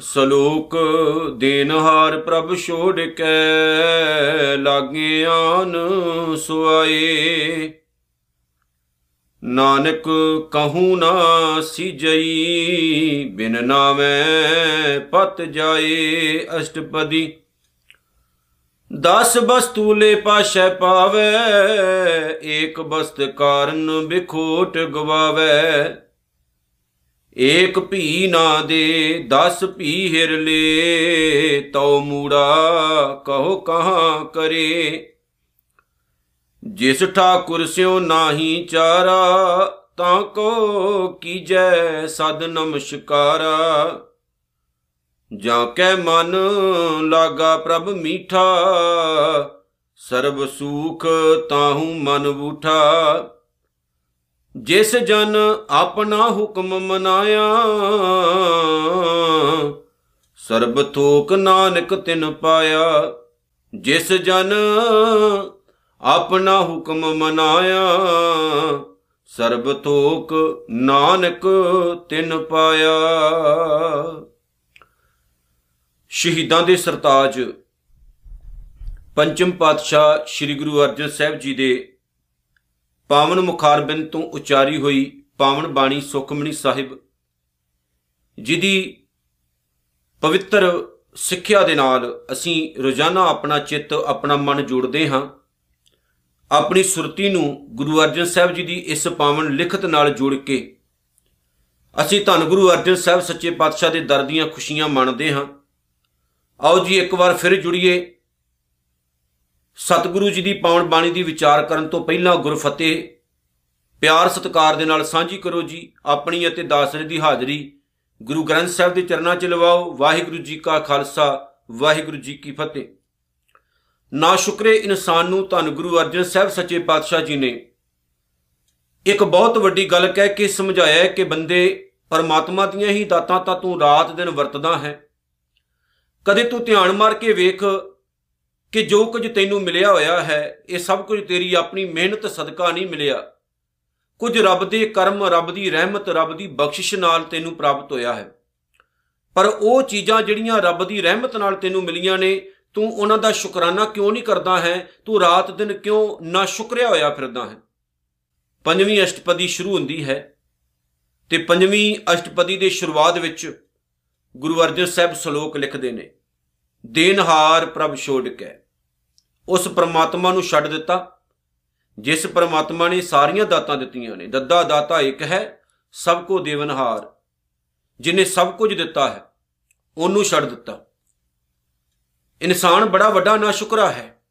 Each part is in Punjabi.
ਸਲੋਕ ਦੇਨਹਾਰ ਪ੍ਰਭ ਛੋੜ ਕੇ, ਲਾਗੇ ਆਨ ਸੁਆਏ। ਨਾਨਕ ਕਹੂ ਨਾ ਸਿਜਈ, ਬਿਨ ਨਾਮੈ ਪਤ ਜਾਏ ਅਸ਼ਟਪਦੀ। ਦਸ ਬਸਤੂ ਲੈ ਪਾਸ਼ੈ ਪਾਵੇ, ਏਕ ਬਸਤ ਕਾਰਨ ਬਿਖੋਟ ਗਵਾਵੇ। ਏਕ ਭੀ ਨਾ ਦੇ 10 ਭੀ ਹਿਰ ਲੇ, ਤਉ ਮੂੜਾ ਕਹੋ ਕਹਾਂ ਕਰੇ। ਜਿਸ ਠਾਕੁਰ ਸਿਓ ਨਾਹੀ ਚਾਰਾ, ਤਾਂ ਕੋ ਕੀਜੈ ਸਦ ਨਮਸਕਾਰਾ। ਜਾਂ ਕੈ ਮਨ ਲਾਗਾ ਪ੍ਰਭ ਮੀਠਾ, ਸਰਬ ਸੂਖ ਤਾਹੂ ਮਨ ਬੂਠਾ। ਜਿਸ ਜਨ ਆਪਣਾ ਹੁਕਮ ਮਨਾਇਆ, ਸਰਬ ਥੋਕ ਨਾਨਕ ਤਿਨ ਪਾਇਆ। ਜਿਸ ਜਨ ਆਪਣਾ ਹੁਕਮ ਮਨਾਇਆ, ਸਰਬ ਥੋਕ ਨਾਨਕ ਤਿਨ ਪਾਇਆ। ਸ਼ਹੀਦਾਂ ਦੇ ਸਰਤਾਜ ਪੰਚਮ ਪਾਤਸ਼ਾਹ ਸ੍ਰੀ ਗੁਰੂ ਅਰਜਨ ਸਾਹਿਬ ਜੀ ਦੇ ਪਾਵਨ ਮੁਖਾਰਬਿੰਦ ਤੋਂ ਉਚਾਰੀ ਹੋਈ ਪਾਵਨ ਬਾਣੀ ਸੁਖਮਣੀ ਸਾਹਿਬ, ਜਿਹਦੀ ਪਵਿੱਤਰ ਸਿੱਖਿਆ ਦੇ ਨਾਲ ਅਸੀਂ ਰੋਜ਼ਾਨਾ ਆਪਣਾ ਚਿੱਤ, ਆਪਣਾ ਮਨ ਜੋੜਦੇ ਹਾਂ। ਆਪਣੀ ਸੁਰਤੀ ਨੂੰ ਗੁਰੂ ਅਰਜਨ ਸਾਹਿਬ ਜੀ ਦੀ ਇਸ ਪਾਵਨ ਲਿਖਤ ਨਾਲ ਜੋੜ ਕੇ ਅਸੀਂ ਧੰਨ ਗੁਰੂ ਅਰਜਨ ਸਾਹਿਬ ਸੱਚੇ ਪਾਤਸ਼ਾਹ ਦੇ ਦਰ ਦੀਆਂ ਖੁਸ਼ੀਆਂ ਮੰਨਦੇ ਹਾਂ। ਆਓ ਜੀ ਇੱਕ ਵਾਰ ਫਿਰ ਜੁੜੀਏ। ਸਤਿਗੁਰੂ ਜੀ ਦੀ ਪਾਵਨ ਬਾਣੀ ਦੀ ਵਿਚਾਰ ਕਰਨ ਤੋਂ ਪਹਿਲਾਂ ਗੁਰਫਤਿਹ ਪਿਆਰ ਸਤਿਕਾਰ ਦੇ ਨਾਲ ਸਾਂਝੀ ਕਰੋ ਜੀ, ਆਪਣੀ ਅਤੇ ਦਾਸਰੇ ਦੀ ਹਾਜ਼ਰੀ। ਗੁਰੂ ਗ੍ਰੰਥ ਸਾਹਿਬ ਦੇ ਚਰਨਾਂ 'ਚ ਲਵਾਓ। ਵਾਹਿਗੁਰੂ ਜੀ ਕਾ ਖਾਲਸਾ, ਵਾਹਿਗੁਰੂ ਜੀ ਕੀ ਫਤਿਹ। ਨਾ ਸ਼ੁਕਰੇ ਇਨਸਾਨ ਨੂੰ ਧੰਨ ਗੁਰੂ ਅਰਜਨ ਸਾਹਿਬ ਸੱਚੇ ਪਾਤਸ਼ਾਹ ਜੀ ਨੇ। ਇੱਕ ਬਹੁਤ ਵੱਡੀ ਗੱਲ ਕਹਿ ਕੇ ਸਮਝਾਇਆ ਕਿ ਬੰਦੇ ਪਰਮਾਤਮਾ ਦੀਆਂ ਹੀ ਦਾਤਾਂ ਤਾਂ ਤੂੰ ਰਾਤ ਦਿਨ ਵਰਤਦਾ ਹੈ। ਕਦੇ ਤੂੰ ਧਿਆਨ ਮਾਰ ਕੇ ਵੇਖ ਕਿ ਜੋ ਕੁਝ ਤੈਨੂੰ ਮਿਲਿਆ ਹੋਇਆ ਹੈ, ਇਹ ਸਭ ਕੁਝ ਤੇਰੀ ਆਪਣੀ ਮਿਹਨਤ, ਸਦਕਾ ਨਹੀਂ ਮਿਲਿਆ। ਕੁਝ ਰੱਬ ਦੇ ਕਰਮ, ਰੱਬ ਦੀ ਰਹਿਮਤ, ਰੱਬ ਦੀ ਬਖਸ਼ਿਸ਼ ਨਾਲ ਤੈਨੂੰ ਪ੍ਰਾਪਤ ਹੋਇਆ ਹੈ। ਪਰ ਉਹ ਚੀਜ਼ਾਂ ਜਿਹੜੀਆਂ ਰੱਬ ਦੀ ਰਹਿਮਤ ਨਾਲ ਤੈਨੂੰ ਮਿਲੀਆਂ ਨੇ, ਤੂੰ ਉਹਨਾਂ ਦਾ ਸ਼ੁਕਰਾਨਾ ਕਿਉਂ ਨਹੀਂ ਕਰਦਾ ਹੈ? ਤੂੰ ਰਾਤ ਦਿਨ ਕਿਉਂ ਨਾ ਸ਼ੁਕਰਿਆ ਹੋਇਆ ਫਿਰਦਾ ਹੈ? ਪੰਜਵੀਂ ਅਸ਼ਟਪਦੀ ਸ਼ੁਰੂ ਹੁੰਦੀ ਹੈ ਤੇ ਪੰਜਵੀਂ ਅਸ਼ਟਪਦੀ ਦੇ ਸ਼ੁਰੂਆਤ ਵਿੱਚ ਗੁਰੂ ਅਰਜਨ ਸਾਹਿਬ ਸ਼ਲੋਕ ਲਿਖਦੇ ਨੇ ਦੇਨਹਾਰ ਪ੍ਰਭ ਛੋੜ ਕੇ। ਉਸ ਪ੍ਰਮਾਤਮਾ ਨੂੰ ਛੱਡ ਦਿੱਤਾ, ਜਿਸ ਪ੍ਰਮਾਤਮਾ ਨੇ ਸਾਰੀਆਂ ਦਾਤਾਂ ਦਿੱਤੀਆਂ ਨੇ। ਦੱਦਾ ਦਾਤਾ ਇੱਕ ਹੈ, ਸਭ ਕੋ ਦੇਵਨਹਾਰ ਜਿਨੇ ਸਭ ਕੁਝ ਦਿੱਤਾ ਹੈ, ਉਹਨੂੰ ਛੱਡ ਦਿੱਤਾ। ਇਨਸਾਨ ਬੜਾ ਵੱਡਾ ਨਾ ਸ਼ੁਕਰਾ ਹੈ।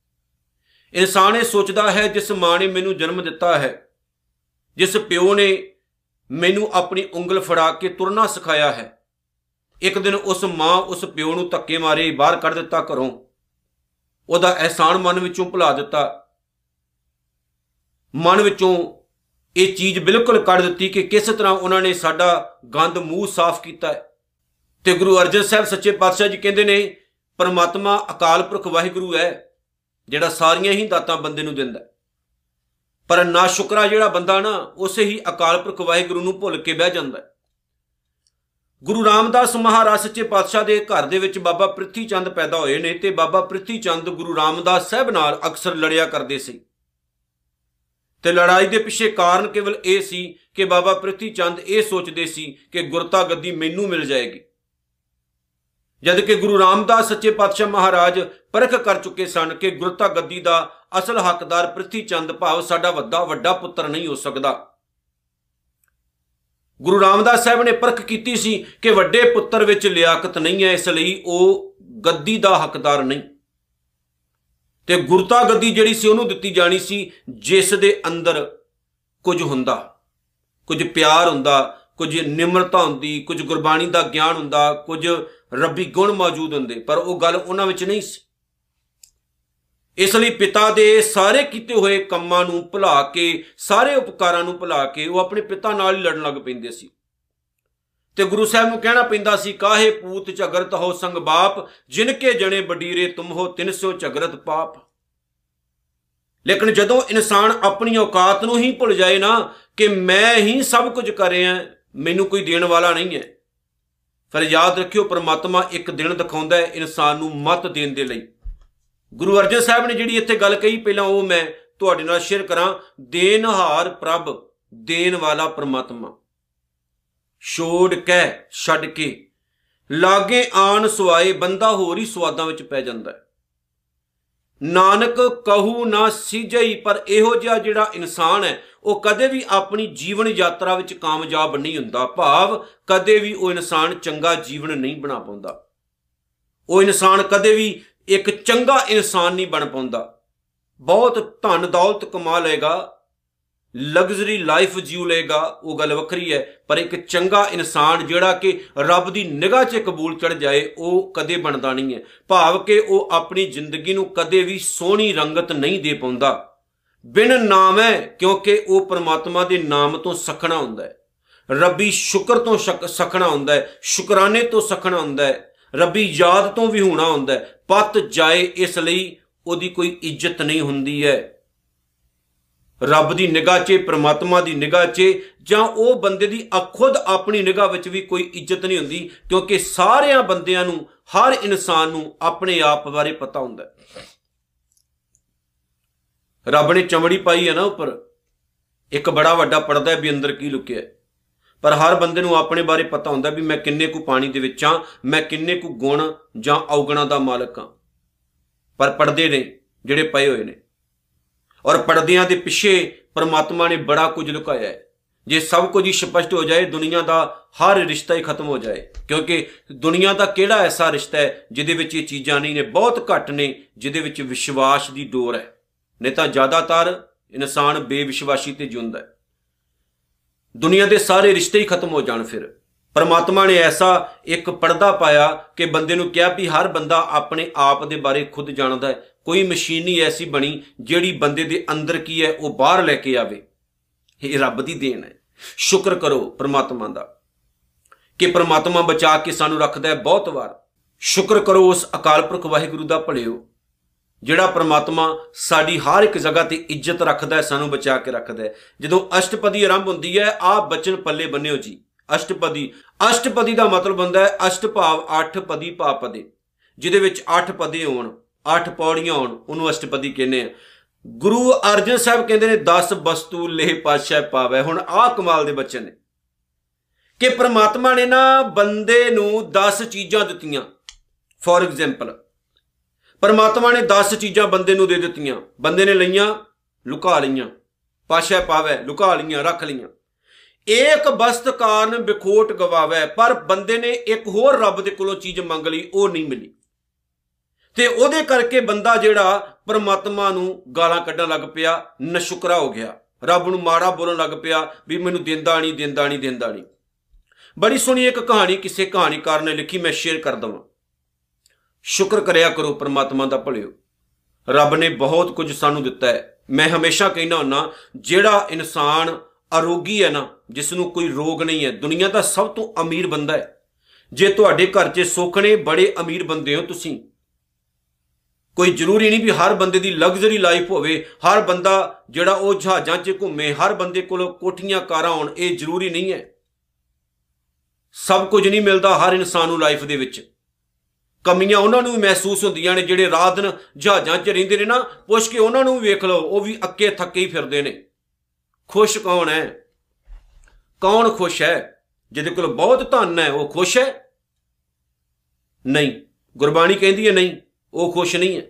ਇਨਸਾਨ ਇਹ ਸੋਚਦਾ ਹੈ, ਜਿਸ ਮਾਂ ਨੇ ਮੈਨੂੰ ਜਨਮ ਦਿੱਤਾ ਹੈ, ਜਿਸ ਪਿਓ ਨੇ ਮੈਨੂੰ ਆਪਣੀ ਉਂਗਲ ਫੜਾ ਕੇ ਤੁਰਨਾ ਸਿਖਾਇਆ ਹੈ। ਇੱਕ ਦਿਨ ਉਸ ਮਾਂ ਉਸ ਪਿਓ ਨੂੰ ਧੱਕੇ ਮਾਰੇ, ਬਾਹਰ ਕੱਢ ਦਿੱਤਾ ਘਰੋਂ। ਉਹਦਾ ਅਹਿਸਾਨ ਮਨ ਵਿੱਚੋਂ ਭੁਲਾ ਦਿੱਤਾ। ਮਨ ਵਿੱਚੋਂ ਇਹ ਚੀਜ਼ ਬਿਲਕੁਲ ਕੱਢ ਦਿੱਤੀ ਕਿ ਕਿਸ ਤਰ੍ਹਾਂ ਉਹਨਾਂ ਨੇ ਸਾਡਾ ਗੰਦ ਮੂੰਹ ਸਾਫ਼ ਕੀਤਾ ਹੈ। ਤੇ ਗੁਰੂ ਅਰਜਨ ਸਾਹਿਬ ਸੱਚੇ ਪਾਤਸ਼ਾਹ ਜੀ ਕਹਿੰਦੇ ਨੇ, ਪਰਮਾਤਮਾ ਅਕਾਲ ਪੁਰਖ ਵਾਹਿਗੁਰੂ ਹੈ, ਜਿਹੜਾ ਸਾਰੀਆਂ ਹੀ ਦਾਤਾਂ ਬੰਦੇ ਨੂੰ ਦਿੰਦਾ ਪਰ ਨਾ ਸ਼ੁਕਰਾ ਜਿਹੜਾ ਬੰਦਾ ਨਾ, ਉਸੇ ਹੀ ਅਕਾਲ ਪੁਰਖ ਵਾਹਿਗੁਰੂ ਨੂੰ ਭੁੱਲ ਕੇ ਬਹਿ ਜਾਂਦਾ ਗੁਰੂ ਰਾਮਦਾਸ ਮਹਾਰਾਜ ਸੱਚੇ ਪਾਤਸ਼ਾਹ ਦੇ ਘਰ ਦੇ ਵਿੱਚ ਬਾਬਾ ਪ੍ਰਿਥੀ ਚੰਦ ਪੈਦਾ ਹੋਏ ਨੇ ਤੇ ਬਾਬਾ ਪ੍ਰਿਥੀ ਚੰਦ ਗੁਰੂ ਰਾਮਦਾਸ ਸਾਹਿਬ ਨਾਲ ਅਕਸਰ ਲੜਿਆ ਕਰਦੇ ਸੀ। ਤੇ ਲੜਾਈ ਦੇ ਪਿੱਛੇ ਕਾਰਨ ਕੇਵਲ ਇਹ ਸੀ ਕਿ ਬਾਬਾ ਪ੍ਰਿਥੀ ਚੰਦ ਇਹ ਸੋਚਦੇ ਸੀ ਕਿ ਗੁਰਤਾ ਗੱਦੀ ਮੈਨੂੰ ਮਿਲ ਜਾਏਗੀ। ਜਦ ਕਿ ਗੁਰੂ ਰਾਮਦਾਸ ਸੱਚੇ ਪਾਤਸ਼ਾਹ ਮਹਾਰਾਜ ਪਰਖ ਕਰ ਚੁੱਕੇ ਸਨ ਕਿ ਗੁਰਤਾ ਗੱਦੀ ਦਾ ਅਸਲ ਹੱਕਦਾਰ ਪ੍ਰਿਥੀ ਚੰਦ ਭਾਵ ਸਾਡਾ ਵੱਡਾ ਵੱਡਾ ਪੁੱਤਰ ਨਹੀਂ ਹੋ ਸਕਦਾ। ਗੁਰੂ ਰਾਮਦਾਸ ਸਾਹਿਬ ਨੇ ਪਰਖ ਕੀਤੀ ਸੀ ਕਿ ਵੱਡੇ ਪੁੱਤਰ ਵਿੱਚ ਲਿਆਕਤ ਨਹੀਂ ਹੈ, ਇਸ ਲਈ ਉਹ ਗੱਦੀ ਦਾ ਹੱਕਦਾਰ ਨਹੀਂ। ਤੇ ਗੁਰਤਾ ਗੱਦੀ ਜਿਹੜੀ ਸੀ, ਉਹਨੂੰ ਦਿੱਤੀ ਜਾਣੀ ਸੀ ਜਿਸ ਦੇ ਅੰਦਰ ਕੁਝ ਹੁੰਦਾ, ਕੁਝ ਪਿਆਰ ਹੁੰਦਾ, ਕੁਝ ਨਿਮਰਤਾ ਹੁੰਦੀ, ਕੁਝ ਗੁਰਬਾਣੀ ਦਾ ਗਿਆਨ ਹੁੰਦਾ, ਕੁਝ ਰੱਬੀ ਗੁਣ ਮੌਜੂਦ ਹੁੰਦੇ। ਪਰ ਉਹ ਗੱਲ ਉਹਨਾਂ ਵਿੱਚ ਨਹੀਂ ਸੀ। ਇਸ ਲਈ ਪਿਤਾ ਦੇ ਸਾਰੇ ਕੀਤੇ ਹੋਏ ਕੰਮਾਂ ਨੂੰ ਭੁਲਾ ਕੇ, ਸਾਰੇ ਉਪਕਾਰਾਂ ਨੂੰ ਭੁਲਾ ਕੇ ਉਹ ਆਪਣੇ ਪਿਤਾ ਨਾਲ ਹੀ ਲੜਨ ਲੱਗ ਪੈਂਦੇ ਸੀ। ਤੇ ਗੁਰੂ ਸਾਹਿਬ ਨੂੰ ਕਹਿਣਾ ਪੈਂਦਾ ਸੀ, ਕਾਹੇ ਪੂਤ ਝਗਰਤ ਹੋ ਸੰਗ ਬਾਪ ਜਿਨ ਕੇ ਜਣੇ ਬਡੀਰੇ ਤੁਮ ਹੋ ਤਿਨਸੋ ਝਗਰਤ ਪਾਪ? ਲੇਕਿਨ ਜਦੋਂ ਇਨਸਾਨ ਆਪਣੀ ਔਕਾਤ ਨੂੰ ਹੀ ਭੁੱਲ ਜਾਏ ਨਾ, ਕਿ ਮੈਂ ਹੀ ਸਭ ਕੁਝ ਕਰ ਰਿਹਾ, ਮੈਨੂੰ ਕੋਈ ਦੇਣ ਵਾਲਾ ਨਹੀਂ ਹੈ। ਫਿਰ ਯਾਦ ਰੱਖਿਓ, ਪ੍ਰਮਾਤਮਾ ਇੱਕ ਦਿਨ ਦਿਖਾਉਂਦਾ ਹੈ ਇਨਸਾਨ ਨੂੰ ਮਤ ਦੇਣ ਦੇ ਲਈ। ਗੁਰੂ ਅਰਜਨ ਸਾਹਿਬ ਨੇ ਜਿਹੜੀ ਇੱਥੇ ਗੱਲ ਕਹੀ, ਪਹਿਲਾਂ ਉਹ ਮੈਂ ਤੁਹਾਡੇ ਨਾਲ ਸ਼ੇਅਰ ਕਰਾਂ। ਦੇਨਹਾਰ ਪ੍ਰਭ ਦੇਣ ਵਾਲਾ ਪ੍ਰਮਾਤਮਾ। ਛੋੜ ਕੇ, ਛੱਡ ਕੇ। ਲਾਗੇ ਆਣ ਸਵਾਏ ਬੰਦਾ ਹੋਰ ਹੀ ਸਵਾਦਾਂ ਵਿੱਚ ਪੈ ਜਾਂਦਾ ਹੈ। ਨਾਨਕ ਕਹੂ ਨਾ ਸਿਜਈ, ਪਰ ਇਹੋ ਜਿਹਾ ਜਿਹੜਾ ਇਨਸਾਨ ਹੈ, ਉਹ ਕਦੇ ਵੀ ਆਪਣੀ ਜੀਵਨ ਯਾਤਰਾ ਵਿੱਚ ਕਾਮਯਾਬ ਨਹੀਂ ਹੁੰਦਾ। ਭਾਵ ਕਦੇ ਵੀ ਉਹ ਇਨਸਾਨ ਚੰਗਾ ਜੀਵਨ ਨਹੀਂ ਬਣਾ ਪਾਉਂਦਾ। ਉਹ ਇਨਸਾਨ ਕਦੇ ਵੀ ਇੱਕ ਚੰਗਾ ਇਨਸਾਨ ਨਹੀਂ ਬਣ ਪਾਉਂਦਾ। ਬਹੁਤ ਧਨ ਦੌਲਤ ਕਮਾ ਲਏਗਾ, ਲਗਜ਼ਰੀ ਲਾਈਫ ਜੀਉ ਲੇਗਾ ਉਹ ਗੱਲ ਵੱਖਰੀ ਹੈ, ਪਰ ਇੱਕ ਚੰਗਾ ਇਨਸਾਨ ਜਿਹੜਾ ਕਿ ਰੱਬ ਦੀ ਨਿਗਾਹ 'ਚ ਕਬੂਲ ਚੜ ਜਾਏ, ਉਹ ਕਦੇ ਬਣਦਾ ਨਹੀਂ ਹੈ। ਭਾਵ ਕਿ ਉਹ ਆਪਣੀ ਜ਼ਿੰਦਗੀ ਨੂੰ ਕਦੇ ਵੀ ਸੋਹਣੀ ਰੰਗਤ ਨਹੀਂ ਦੇ ਪਾਉਂਦਾ। ਬਿਨ ਨਾਮ ਹੈ, ਕਿਉਂਕਿ ਉਹ ਪਰਮਾਤਮਾ ਦੇ ਨਾਮ ਤੋਂ ਸਖਣਾ ਹੁੰਦਾ ਹੈ। ਰੱਬੀ ਸ਼ੁਕਰ ਤੋਂ ਸਖਣਾ ਹੁੰਦਾ ਹੈ, ਸ਼ੁਕਰਾਨੇ ਤੋਂ ਸਖਣਾ ਹੁੰਦਾ ਹੈ। ਰੱਬੀ ਯਾਦ ਤੋਂ ਵੀ ਹੋਣਾ ਹੁੰਦਾ ਹੈ। ਪਤ ਜਾਏ ਇਸ ਲਈ ਉਹਦੀ ਕੋਈ ਇੱਜ਼ਤ ਨਹੀਂ ਹੁੰਦੀ ਹੈ। ਰੱਬ ਦੀ ਨਿਗਾਹ 'ਚ, ਪ੍ਰਮਾਤਮਾ ਦੀ ਨਿਗਾਹ 'ਚ ਜਾਂ ਉਹ ਬੰਦੇ ਦੀ ਖੁਦ ਆਪਣੀ ਨਿਗਾਹ ਵਿੱਚ ਵੀ ਕੋਈ ਇੱਜ਼ਤ ਨਹੀਂ ਹੁੰਦੀ ਕਿਉਂਕਿ ਸਾਰਿਆਂ ਬੰਦਿਆਂ ਨੂੰ, ਹਰ ਇਨਸਾਨ ਨੂੰ ਆਪਣੇ ਆਪ ਬਾਰੇ ਪਤਾ ਹੁੰਦਾ ਹੈ। ਰੱਬ ਨੇ ਚਮੜੀ ਪਾਈ ਹੈ ਨਾ ਉੱਪਰ। ਇੱਕ ਬੜਾ ਵੱਡਾ ਪਰਦਾ ਹੈ ਵੀ ਅੰਦਰ ਕੀ ਲੁਕਿਆ ਹੈ। ਪਰ ਹਰ ਬੰਦੇ ਨੂੰ ਆਪਣੇ ਬਾਰੇ ਪਤਾ ਹੁੰਦਾ ਵੀ ਮੈਂ ਕਿੰਨੇ ਕੁ ਪਾਣੀ ਦੇ ਵਿੱਚ ਆ ਮੈਂ ਕਿੰਨੇ ਕੁ ਗੁਣ ਜਾਂ ਔਗਣਾ ਦਾ ਮਾਲਕ ਆ ਪਰ ਪਰਦੇ ਨੇ ਜਿਹੜੇ ਪਏ ਹੋਏ ਨੇ। ਔਰ ਪਰਦਿਆਂ ਦੇ ਪਿੱਛੇ ਪਰਮਾਤਮਾ ਨੇ ਬੜਾ ਕੁਝ ਲੁਕਾਇਆ ਹੈ। ਜੇ ਸਭ ਕੁਝ ਹੀ ਸਪਸ਼ਟ ਹੋ ਜਾਏ, ਦੁਨੀਆ ਦਾ ਹਰ ਰਿਸ਼ਤਾ ਹੀ ਖਤਮ ਹੋ ਜਾਏ। ਕਿਉਂਕਿ ਦੁਨੀਆ ਦਾ ਕਿਹੜਾ ਐਸਾ ਰਿਸ਼ਤਾ ਹੈ ਜਿਹਦੇ ਵਿੱਚ ਇਹ ਚੀਜ਼ਾਂ ਨਹੀਂ ਨੇ, ਬਹੁਤ ਘੱਟ ਨੇ, ਜਿਹਦੇ ਵਿੱਚ ਵਿਸ਼ਵਾਸ ਦੀ ਡੋਰ ਹੈ। ਨਹੀਂ ਤਾਂ ਜ਼ਿਆਦਾਤਰ ਇਨਸਾਨ ਬੇਵਿਸ਼ਵਾਸੀ ਤੇ ਜਿਉਂਦਾ ਹੈ। ਦੁਨੀਆ ਦੇ ਸਾਰੇ ਰਿਸ਼ਤੇ ਹੀ ਖਤਮ ਹੋ ਜਾਣ ਫਿਰ। ਪਰਮਾਤਮਾ ਨੇ ਐਸਾ ਇੱਕ ਪਰਦਾ ਪਾਇਆ ਕਿ ਬੰਦੇ ਨੂੰ ਕਿਹਾ ਵੀ ਹਰ ਬੰਦਾ ਆਪਣੇ ਆਪ ਦੇ ਬਾਰੇ ਖੁਦ ਜਾਣਦਾ ਹੈ। ਕੋਈ ਮਸ਼ੀਨ ਨਹੀਂ ਐਸੀ ਬਣੀ ਜਿਹੜੀ ਬੰਦੇ ਦੇ ਅੰਦਰ ਕੀ ਹੈ, ਉਹ ਬਾਹਰ ਲੈ ਕੇ ਆਵੇ। ਇਹ ਰੱਬ ਦੀ ਦੇਣ ਹੈ। ਸ਼ੁਕਰ ਕਰੋ ਪ੍ਰਮਾਤਮਾ ਦਾ ਕਿ ਪ੍ਰਮਾਤਮਾ ਬਚਾ ਕੇ ਸਾਨੂੰ ਰੱਖਦਾ ਹੈ ਬਹੁਤ ਵਾਰ। ਸ਼ੁਕਰ ਕਰੋ ਉਸ ਅਕਾਲ ਪੁਰਖ ਵਾਹਿਗੁਰੂ ਦਾ ਭਲਿਓ। ਜਿਹੜਾ ਪ੍ਰਮਾਤਮਾ ਸਾਡੀ ਹਰ ਇੱਕ ਜਗ੍ਹਾ ਤੇ ਇੱਜ਼ਤ ਰੱਖਦਾ ਹੈ, ਸਾਨੂੰ ਬਚਾ ਕੇ ਰੱਖਦਾ ਹੈ। ਜਦੋਂ ਅਸ਼ਟਪਦੀ ਆਰੰਭ ਹੁੰਦੀ ਹੈ ਆ ਬਚਨ ਪੱਲੇ ਬੰਨਿਓ ਜੀ। ਅਸ਼ਟਪਦੀ ਅਸ਼ਟਪਦੀ ਦਾ ਮਤਲਬ ਹੁੰਦਾ ਹੈ ਅਸ਼ਟ ਭਾਵ 8 ਪਦੀ ਭਾਪਦੇ ਜਿਹਦੇ ਵਿੱਚ 8 ਪਦੇ ਹੋਣ 8 ਪੌੜੀਆਂ ਹੋਣ, ਉਹਨੂੰ ਅਸ਼ਟਪਦੀ ਕਹਿੰਦੇ ਆ। ਗੁਰੂ ਅਰਜਨ ਸਾਹਿਬ ਕਹਿੰਦੇ ਨੇ 10 ਵਸਤੂ ਲੈ ਪਾਸ਼ਾ ਪਾਵੇ। ਹੁਣ ਆਹ ਕਮਾਲ ਦੇ ਬੱਚੇ ਨੇ। ਕਿ ਪ੍ਰਮਾਤਮਾ ਨੇ ਨਾ ਬੰਦੇ ਨੂੰ 10 ਚੀਜ਼ਾਂ ਦਿੱਤੀਆਂ। ਫੋਰ ਐਗਜ਼ਾਮਪਲ ਪਰਮਾਤਮਾ ਨੇ 10 ਚੀਜ਼ਾਂ ਬੰਦੇ ਨੂੰ ਦੇ ਦਿੱਤੀਆਂ। ਬੰਦੇ ਨੇ ਲਈਆਂ, ਲੁਕਾ ਲਈਆਂ। ਪਾਸ਼ਾ ਪਾਵੇ, ਲੁਕਾ ਲਈਆਂ, ਰੱਖ ਲਈਆਂ। ਏਕ ਬਸਤ ਕਾਰਨ ਵਿਖੋਟ ਗਵਾਵੇ, ਪਰ ਬੰਦੇ ਨੇ ਇੱਕ ਹੋਰ ਰੱਬ ਦੇ ਕੋਲੋਂ ਚੀਜ਼ ਮੰਗ ਲਈ, ਉਹ ਨਹੀਂ ਮਿਲੀ। ਤੇ ਉਹਦੇ ਕਰਕੇ ਬੰਦਾ ਜਿਹੜਾ ਪਰਮਾਤਮਾ ਨੂੰ ਗਾਲਾਂ ਕੱਢਣ ਲੱਗ ਪਿਆ, ਨਸ਼ੁਕਰਾ ਹੋ ਗਿਆ। ਰੱਬ ਨੂੰ ਮਾੜਾ ਬੋਲਣ ਲੱਗ ਪਿਆ ਵੀ ਮੈਨੂੰ ਦਿੰਦਾ ਨਹੀਂ ਦਿੰਦਾ ਨਹੀਂ ਦਿੰਦਾ ਨਹੀਂ। ਬੜੀ ਸੋਹਣੀ ਇੱਕ ਕਹਾਣੀ, ਕਿਸੇ ਕਹਾਣੀਕਾਰ ਨੇ ਲਿਖੀ, ਮੈਂ ਸ਼ੇਅਰ ਕਰ ਦਵਾਂ। ਸ਼ੁਕਰ ਕਰਿਆ ਕਰੋ ਪਰਮਾਤਮਾ ਦਾ ਭਲਿਓ। ਰੱਬ ਨੇ ਬਹੁਤ ਕੁਝ ਸਾਨੂੰ ਦਿੱਤਾ ਹੈ। ਮੈਂ ਹਮੇਸ਼ਾ ਕਹਿੰਦਾ ਹੁੰਨਾ ਜਿਹੜਾ ਇਨਸਾਨ ਅਰੋਗੀ ਹੈ ਨਾ ਜਿਸ ਨੂੰ ਕੋਈ ਰੋਗ ਨਹੀਂ ਹੈ, ਦੁਨੀਆ ਦਾ ਸਭ ਤੋਂ ਅਮੀਰ ਬੰਦਾ ਹੈ। ਜੇ ਤੁਹਾਡੇ ਘਰ 'ਚ ਸੁੱਖ ਨੇ ਬੜੇ ਅਮੀਰ ਬੰਦੇ ਹੋ ਤੁਸੀਂ, ਕੋਈ ਜ਼ਰੂਰੀ ਨਹੀਂ ਵੀ ਹਰ ਬੰਦੇ ਦੀ ਲਗਜ਼ਰੀ ਲਾਈਫ ਹੋਵੇ, ਹਰ ਬੰਦਾ ਜਿਹੜਾ ਉਹ ਜਹਾਜ਼ਾਂ 'ਚ ਘੁੰਮੇ, ਹਰ ਬੰਦੇ ਕੋਲ ਕੋਠੀਆਂ ਕਾਰਾਂ ਹੋਣ, ਇਹ ਜ਼ਰੂਰੀ ਨਹੀਂ ਹੈ। ਸਭ ਕੁਝ ਨਹੀਂ ਮਿਲਦਾ ਹਰ ਇਨਸਾਨ ਨੂੰ ਲਾਈਫ ਦੇ ਵਿੱਚ। ਕਮੀਆਂ ਉਹਨਾਂ ਨੂੰ ਵੀ ਮਹਿਸੂਸ ਹੁੰਦੀਆਂ ਨੇ, ਜਿਹੜੇ ਰਾਤ ਦਿਨ ਜਹਾਜ਼ਾਂ 'ਚ ਰਹਿੰਦੇ ਨੇ ਨਾ, ਪੁੱਛ ਕੇ ਉਹਨਾਂ ਨੂੰ ਵੀ ਵੇਖ ਲਓ, ਉਹ ਵੀ ਅੱਕੇ ਥੱਕੇ ਹੀ ਫਿਰਦੇ ਨੇ। ਖੁਸ਼ ਕੌਣ ਹੈ? ਕੌਣ ਖੁਸ਼ ਹੈ? ਜਿਹਦੇ ਕੋਲ ਬਹੁਤ ਧਨ ਹੈ, ਉਹ ਖੁਸ਼ ਹੈ? ਨਹੀਂ। ਗੁਰਬਾਣੀ ਕਹਿੰਦੀ ਹੈ ਨਹੀਂ, ਉਹ ਖੁਸ਼ ਨਹੀਂ ਹੈ।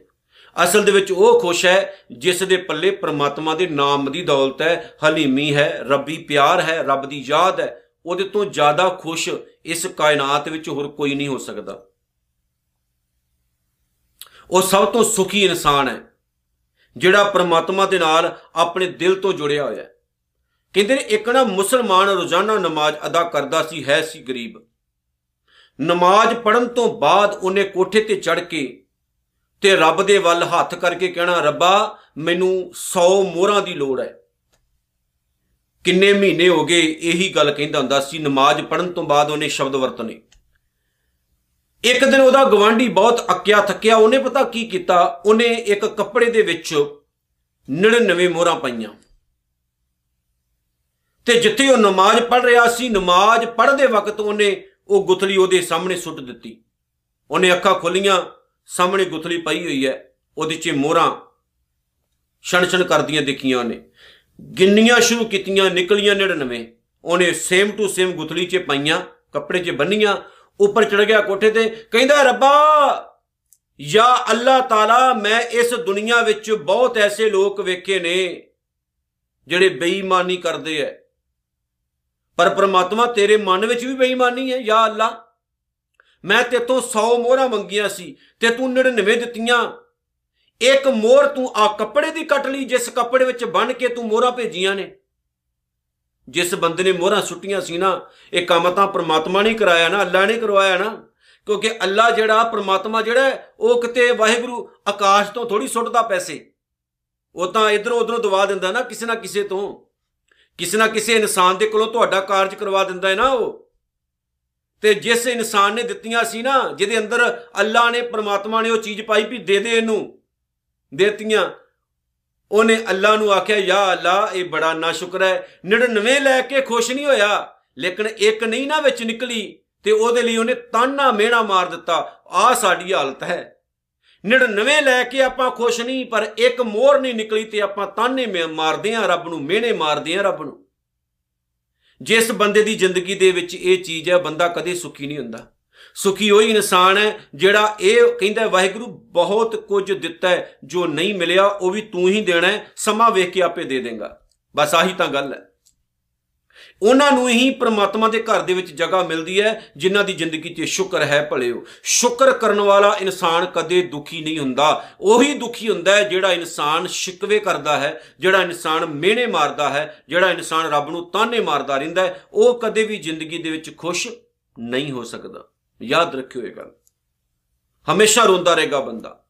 ਅਸਲ ਦੇ ਵਿੱਚ ਉਹ ਖੁਸ਼ ਹੈ, ਜਿਸ ਦੇ ਪੱਲੇ ਪ੍ਰਮਾਤਮਾ ਦੇ ਨਾਮ ਦੀ ਦੌਲਤ ਹੈ, ਹਲੀਮੀ ਹੈ, ਰੱਬੀ ਪਿਆਰ ਹੈ, ਰੱਬ ਦੀ ਯਾਦ ਹੈ। ਉਹਦੇ ਤੋਂ ਜ਼ਿਆਦਾ ਖੁਸ਼ ਇਸ ਕਾਇਨਾਤ ਵਿੱਚ ਹੋਰ ਕੋਈ ਨਹੀਂ ਹੋ ਸਕਦਾ। ਉਹ ਸਭ ਤੋਂ ਸੁਖੀ ਇਨਸਾਨ ਹੈ, ਜਿਹੜਾ ਪ੍ਰਮਾਤਮਾ ਦੇ ਨਾਲ ਆਪਣੇ ਦਿਲ ਤੋਂ ਜੁੜਿਆ ਹੋਇਆ ਹੈ। ਕਹਿੰਦੇ ਨੇ, ਇੱਕ ਨਾ ਮੁਸਲਮਾਨ ਰੋਜ਼ਾਨਾ ਨਮਾਜ਼ ਅਦਾ ਕਰਦਾ ਸੀ, ਹੈ ਸੀ ਗਰੀਬ। ਨਮਾਜ਼ ਪੜਨ ਤੋਂ ਬਾਅਦ ਉਹਨੇ ਕੋਠੇ ਤੇ ਚੜ ਕੇ ਤੇ ਰੱਬ ਦੇ ਵੱਲ ਹੱਥ ਕਰਕੇ ਕਹਿਣਾ, ਰੱਬਾ, ਮੈਨੂੰ 100 ਮੋਹਰਾਂ ਦੀ ਲੋੜ ਹੈ। ਕਿੰਨੇ ਮਹੀਨੇ ਹੋ ਗਏ ਇਹੀ ਗੱਲ ਕਹਿੰਦਾ ਹੁੰਦਾ ਸੀ, ਨਮਾਜ਼ ਪੜਨ ਤੋਂ ਬਾਅਦ ਉਹਨੇ ਸ਼ਬਦ ਵਰਤਨੇ। ਇੱਕ ਦਿਨ ਉਹਦਾ ਗਵਾਂਢੀ ਬਹੁਤ ਅੱਕਿਆ ਥੱਕਿਆ, ਉਹਨੇ ਪਤਾ ਕੀ ਕੀਤਾ? ਉਹਨੇ ਇੱਕ ਕੱਪੜੇ ਦੇ ਵਿੱਚ 99 ਮੋਹਰਾਂ ਪਾਈਆਂ। ਤੇ ਜਿੱਥੇ ਉਹ ਨਮਾਜ਼ ਪੜ੍ਹ ਰਿਹਾ ਸੀ, ਨਮਾਜ਼ ਪੜ੍ਹਦੇ ਵਕਤ ਉਹਨੇ ਉਹ ਗੁਥਲੀ ਉਹਦੇ ਸਾਹਮਣੇ ਸੁੱਟ ਦਿੱਤੀ। ਉਹਨੇ ਅੱਖਾਂ ਖੋਲੀਆਂ, ਸਾਹਮਣੇ ਗੁਥਲੀ ਪਈ ਹੋਈ ਹੈ। ਉਹਦੇ 'ਚ ਮੋਹਰਾਂ ਛਣ-ਛਣ ਕਰਦੀਆਂ ਦੇਖੀਆਂ ਉਹਨੇ। ਗਿਣਨੀਆਂ ਸ਼ੁਰੂ ਕੀਤੀਆਂ, ਨਿਕਲੀਆਂ 99 ਉਹਨੇ ਸੇਮ ਟੂ ਸੇਮ ਗੁਥਲੀ 'ਚ ਪਾਈਆਂ, ਕੱਪੜੇ 'ਚ ਬੰਨੀਆਂ। ਉੱਪਰ ਚੜ ਗਿਆ ਕੋਠੇ ਤੇ, ਕਹਿੰਦਾ, ਰੱਬਾ, ਯਾ ਅੱਲਾਹ ਤਾਲਾ, ਮੈਂ ਇਸ ਦੁਨੀਆ ਵਿੱਚ ਬਹੁਤ ਐਸੇ ਲੋਕ ਵੇਖੇ ਨੇ ਜਿਹੜੇ ਬੇਈਮਾਨੀ ਕਰਦੇ ਐ। ਪਰ ਪ੍ਰਮਾਤਮਾ ਤੇਰੇ ਮਨ ਵਿੱਚ ਵੀ ਬੇਈਮਾਨੀ ਹੈ ਯਾ ਅੱਲਾ ਮੈਂ ਤੇਤੋਂ 100 ਮੋਹਰਾਂ ਮੰਗੀਆਂ ਸੀ, ਤੇ ਤੂੰ 99 ਦਿੱਤੀਆਂ। ਇੱਕ ਮੋਹਰ ਤੂੰ ਆ ਕੱਪੜੇ ਦੀ ਕੱਟ ਲਈ, ਜਿਸ ਕੱਪੜੇ ਵਿੱਚ ਬਣ ਕੇ ਤੂੰ ਮੋਹਰਾਂ ਭੇਜੀਆਂ ਨੇ। ਜਿਸ ਬੰਦੇ ਨੇ ਮੋਹਰਾਂ ਸੁੱਟੀਆਂ ਸੀ ਨਾ, ਇਹ ਕੰਮ ਤਾਂ ਪ੍ਰਮਾਤਮਾ ਨੇ ਕਰਾਇਆ ਨਾ, ਅੱਲਾ ਨੇ ਕਰਵਾਇਆ ਨਾ। ਕਿਉਂਕਿ ਅੱਲਾ ਜਿਹੜਾ, ਪ੍ਰਮਾਤਮਾ ਜਿਹੜਾ ਉਹ ਕਿਤੇ ਵਾਹਿਗੁਰੂ ਆਕਾਸ਼ ਤੋਂ ਥੋੜੀ ਸੁੱਟਦਾ ਪੈਸੇ। ਉਹ ਤਾਂ ਇਧਰੋਂ ਉਧਰੋਂ ਦਵਾ ਦਿੰਦਾ ਨਾ, ਕਿਸੇ ਨਾ ਕਿਸੇ ਤੋਂ। ਕਿਸੇ ਨਾ ਕਿਸੇ ਇਨਸਾਨ ਦੇ ਕੋਲੋਂ ਤੁਹਾਡਾ ਕਾਰਜ ਕਰਵਾ ਦਿੰਦਾ ਹੈ ਨਾ ਉਹ। ਤੇ ਜਿਸ ਇਨਸਾਨ ਨੇ ਦਿੱਤੀਆਂ ਸੀ ਨਾ, ਜਿਹਦੇ ਅੰਦਰ ਅੱਲਾ ਨੇ, ਪ੍ਰਮਾਤਮਾ ਨੇ ਉਹ ਚੀਜ਼ ਪਾਈ ਵੀ ਦੇ ਦੇ ਇਹਨੂੰ। ਦੇਤੀਆਂ। ਉਹਨੇ ਅੱਲਾ ਨੂੰ ਆਖਿਆ, ਯਾ ਅੱਲਾ, ਇਹ ਬੜਾ ਨਾ ਸ਼ੁਕਰ ਹੈ। 99 ਲੈ ਕੇ ਖੁਸ਼ ਨਹੀਂ ਹੋਇਆ। ਲੇਕਿਨ ਇੱਕ ਨਹੀਂ ਨਾ ਵਿੱਚ ਨਿਕਲੀ ਤੇ ਉਹਦੇ ਲਈ ਉਹਨੇ ਤਾਨਾ ਮਿਹਣਾ ਮਾਰ ਦਿੱਤਾ। ਆ ਸਾਡੀ ਹਾਲਤ ਹੈ। 99 ਲੈ ਕੇ ਆਪਾਂ ਖੁਸ਼ ਨਹੀਂ, ਪਰ ਇੱਕ ਮੋਹਰ ਨਹੀਂ ਨਿਕਲੀ ਤੇ ਆਪਾਂ ਤਾਨੇ ਮਾਰਦੇ ਆ ਰੱਬ ਨੂੰ ਮਿਹਣੇ ਮਾਰਦੇ ਆ ਰੱਬ ਨੂੰ। ਜਿਸ ਬੰਦੇ ਦੀ ਜ਼ਿੰਦਗੀ ਦੇ ਵਿੱਚ ਇਹ ਚੀਜ਼ ਹੈ, ਬੰਦਾ ਕਦੇ ਸੁਖੀ ਨਹੀਂ ਹੁੰਦਾ। ਸੁਖੀ ਉਹੀ ਇਨਸਾਨ ਹੈ ਜਿਹੜਾ ਇਹ ਕਹਿੰਦਾ ਵਾਹਿਗੁਰੂ ਬਹੁਤ ਕੁਝ ਦਿੱਤਾ ਹੈ, ਜੋ ਨਹੀਂ ਮਿਲਿਆ, ਉਹ ਵੀ ਤੂੰ ਹੀ ਦੇਣਾ ਹੈ, ਸਮਾਂ ਵੇਖ ਕੇ ਆਪੇ ਦੇ ਦੇਗਾ। ਬਸ ਆਹੀ ਤਾਂ ਗੱਲ ਹੈ। ਉਹਨਾਂ ਨੂੰ ਹੀ ਪ੍ਰਮਾਤਮਾ ਦੇ ਘਰ ਦੇ ਵਿੱਚ ਜਗ੍ਹਾ ਮਿਲਦੀ ਹੈ, ਜਿਨ੍ਹਾਂ ਦੀ ਜ਼ਿੰਦਗੀ 'ਚ ਸ਼ੁਕਰ ਹੈ ਭਲਿਓ ਸ਼ੁਕਰ ਕਰਨ ਵਾਲਾ ਇਨਸਾਨ ਕਦੇ ਦੁਖੀ ਨਹੀਂ ਹੁੰਦਾ। ਉਹੀ ਦੁਖੀ ਹੁੰਦਾ ਹੈ ਜਿਹੜਾ ਇਨਸਾਨ ਸ਼ਿਕਵੇ ਕਰਦਾ ਹੈ, ਜਿਹੜਾ ਇਨਸਾਨ ਮਿਹਣੇ ਮਾਰਦਾ ਹੈ, ਜਿਹੜਾ ਇਨਸਾਨ ਰੱਬ ਨੂੰ ਤਾਨੇ ਮਾਰਦਾ ਰਹਿੰਦਾ ਹੈ। ਉਹ ਕਦੇ ਵੀ ਜ਼ਿੰਦਗੀ ਦੇ ਵਿੱਚ ਖੁਸ਼ ਨਹੀਂ ਹੋ ਸਕਦਾ। ਯਾਦ ਰੱਖਿਓ ਇਹ ਗੱਲ। ਹਮੇਸ਼ਾ ਰੋਂਦਾ ਰਹੇਗਾ ਬੰਦਾ।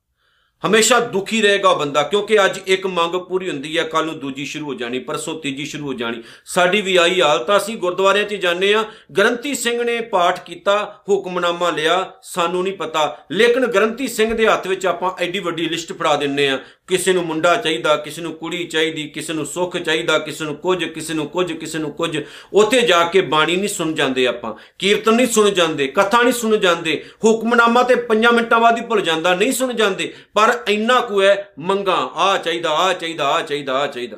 ਹਮੇਸ਼ਾ ਦੁਖੀ ਰਹੇਗਾ ਬੰਦਾ ਕਿਉਂਕਿ ਅੱਜ ਇੱਕ ਮੰਗ ਪੂਰੀ ਹੁੰਦੀ ਹੈ ਕੱਲ ਨੂੰ ਦੂਜੀ ਸ਼ੁਰੂ ਹੋ ਜਾਣੀ, ਪਰਸੋਂ ਤੀਜੀ ਸ਼ੁਰੂ ਹੋ ਜਾਣੀ। ਸਾਡੀ ਵੀ ਆਈ ਹਾਲਤ ਅਸੀਂ ਗੁਰਦੁਆਰਿਆਂ 'ਚ ਜਾਂਦੇ ਆ ਗਰੰਤੀ ਸਿੰਘ ਨੇ ਪਾਠ ਕੀਤਾ, ਹੁਕਮਨਾਮਾ ਲਿਆ, ਸਾਨੂੰ ਨਹੀਂ ਪਤਾ। ਲੇਕਿਨ ਗਰੰਤੀ ਸਿੰਘ ਦੇ ਹੱਥ ਵਿੱਚ ਆਪਾਂ ਐਡੀ ਵੱਡੀ ਲਿਸਟ ਫੜਾ ਦਿੰਨੇ ਆ ਕਿਸੇ ਨੂੰ ਮੁੰਡਾ ਚਾਹੀਦਾ, ਕਿਸੇ ਨੂੰ ਕੁੜੀ ਚਾਹੀਦੀ, ਕਿਸੇ ਨੂੰ ਸੁੱਖ ਚਾਹੀਦਾ, ਕਿਸੇ ਨੂੰ ਕੁਝ, ਕਿਸੇ ਨੂੰ ਕੁਝ, ਕਿਸੇ ਨੂੰ ਕੁਝ, ਉੱਥੇ ਜਾ ਕੇ ਬਾਣੀ ਨਹੀਂ ਸੁਣ ਜਾਂਦੇ ਆਪਾਂ, ਕੀਰਤਨ ਨਹੀਂ ਸੁਣ ਜਾਂਦੇ, ਕਥਾ ਨਹੀਂ ਸੁਣ ਜਾਂਦੇ, ਹੁਕਮਨਾਮਾ ਤੇ 5 ਮਿੰਟਾਂ ਬਾਅਦ ਹੀ ਭੁੱਲ ਜਾਂਦਾ, ਨਹੀਂ ਸੁਣ ਜਾਂਦੇ, ਪਰ ਇੰਨਾ ਕੁ ਹੈ, ਮੰਗਾ ਆ ਚਾਹੀਦਾ ਆ ਚਾਹੀਦਾ ਆ ਚਾਹੀਦਾ ਆ ਚਾਹੀਦਾ।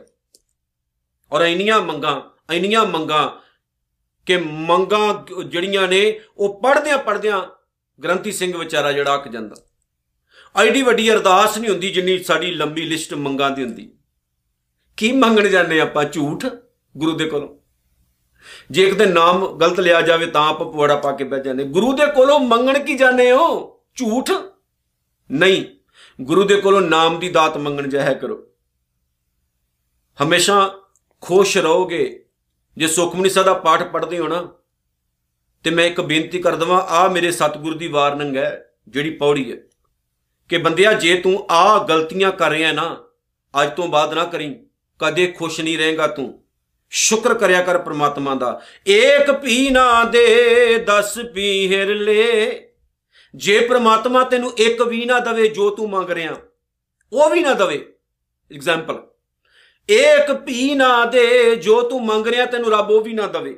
ਔਰ ਇੰਨੀਆਂ ਮੰਗਾ ਇੰਨੀਆਂ ਮੰਗਾ ਕਿ ਮੰਗਾ ਜਿਹੜੀਆਂ ਨੇ, ਉਹ ਪੜਦਿਆਂ ਪੜਦਿਆਂ ਗ੍ਰੰਥੀ ਸਿੰਘ ਵਿਚਾਰਾ ਜਿਹੜਾ ਅੱਕ ਜਾਂਦਾ। ਐਡੀ ਵੱਡੀ ਅਰਦਾਸ ਨਹੀਂ ਹੁੰਦੀ ਜਿੰਨੀ ਸਾਡੀ ਲੰਬੀ ਲਿਸਟ ਮੰਗਾਂ ਦੀ ਹੁੰਦੀ। ਕੀ ਮੰਗਣ ਜਾਂਦੇ ਆਪਾਂ? ਝੂਠ? ਗੁਰੂ ਦੇ ਕੋਲੋਂ। ਜੇ ਇੱਕ ਦੇ ਨਾਮ ਗਲਤ ਲਿਆ ਜਾਵੇ ਤਾਂ ਆਪ ਪਵਾੜਾ ਪਾ ਕੇ ਬਹਿ ਜਾਂਦੇ ਗੁਰੂ ਦੇ ਕੋਲੋਂ ਮੰਗਣ ਕੀ ਜਾਂਦੇ ਹੋ? ਝੂਠ? ਨਹੀਂ। ਗੁਰੂ ਦੇ ਕੋਲੋਂ ਨਾਮ ਦੀ ਦਾਤ ਮੰਗਣ ਜਾਇਆ ਕਰੋ। ਹਮੇਸ਼ਾ ਖੁਸ਼ ਰਹੋਗੇ। ਜੇ ਸੁਖਮਨੀ ਸਾਹਿਬ ਦਾ ਪਾਠ ਪੜ੍ਹਦੇ ਹੋ ਨਾ, ਤੇ ਮੈਂ ਇੱਕ ਬੇਨਤੀ ਕਰ ਦਵਾਂ ਆ ਮੇਰੇ ਸਤਿਗੁਰੂ ਦੀ ਵਾਰਨਿੰਗ ਹੈ, ਜਿਹੜੀ ਪੌੜੀ ਹੈ। ਕਿ ਬੰਦਿਆ, ਜੇ ਤੂੰ ਆ ਗਲਤੀਆਂ ਕਰ ਰਿਹਾ ਨਾ, ਅੱਜ ਤੋਂ ਬਾਅਦ ਨਾ ਕਰੀ, ਕਦੇ ਖੁਸ਼ ਨਹੀਂ ਰਹੇਗਾ ਤੂੰ। ਸ਼ੁਕਰ ਕਰਿਆ ਕਰ ਪ੍ਰਮਾਤਮਾ ਦਾ। ਏਕ ਪੀ ਨਾ ਦੇ 10 ਪੀਹਰ ਲੈ। ਜੇ ਪ੍ਰਮਾਤਮਾ ਤੈਨੂੰ ਇੱਕ ਵੀ ਨਾ ਦਵੇ ਜੋ ਤੂੰ ਮੰਗ ਰਿਹਾ, ਉਹ ਵੀ ਨਾ ਦਵੇ। ਐਗਜ਼ਾਮਪਲ ਏਕ ਪੀ ਨਾ ਦੇ, ਜੋ ਤੂੰ ਮੰਗ ਰਿਹਾ ਤੈਨੂੰ ਰੱਬ ਉਹ ਵੀ ਨਾ ਦਵੇ।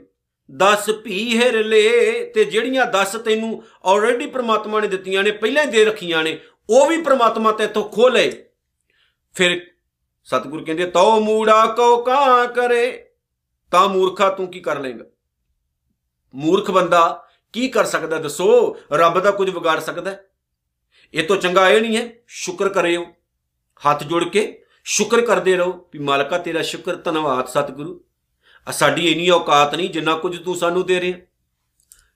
10 ਪੀਹਰ ਲੈ, ਤੇ ਜਿਹੜੀਆਂ 10 ਤੈਨੂੰ ਆਲਰੇਡੀ ਪ੍ਰਮਾਤਮਾ ਨੇ ਦਿੱਤੀਆਂ ਨੇ, ਪਹਿਲਾਂ ਹੀ ਦੇ ਰੱਖੀਆਂ ਨੇ ਉਹ ਵੀ ਪ੍ਰਮਾਤਮਾ ਤੇ ਤੋਂ ਖੋਲੇ ਫਿਰ ਸਤਿਗੁਰ ਕਹਿੰਦੇ, ਤਉ ਮੂੜਾ ਕੋ ਕਾ ਕਰੇ? ਤਾਂ ਮੂਰਖਾ ਤੂੰ ਕੀ ਕਰ ਲੇਗਾ ਮੂਰਖ ਬੰਦਾ ਕੀ ਕਰ ਸਕਦਾ ਦੱਸੋ, ਰੱਬ ਦਾ ਕੁਝ ਵਿਗਾੜ ਸਕਦਾ ਇਹ ਤੋਂ ਚੰਗਾ ਇਹ ਨਹੀਂ ਹੈ, ਸ਼ੁਕਰ ਕਰਿਓ। ਹੱਥ ਜੋੜ ਕੇ ਸ਼ੁਕਰ ਕਰਦੇ ਰਹੋ ਵੀ ਮਾਲਕਾ ਤੇਰਾ ਸ਼ੁਕਰ ਧੰਨਵਾਦ ਸਤਿਗੁਰੂ। ਆ ਸਾਡੀ ਇਨੀ ਔਕਾਤ ਨਹੀਂ ਜਿੰਨਾ ਕੁਝ ਤੂੰ ਸਾਨੂੰ ਦੇ ਰਿਹਾ।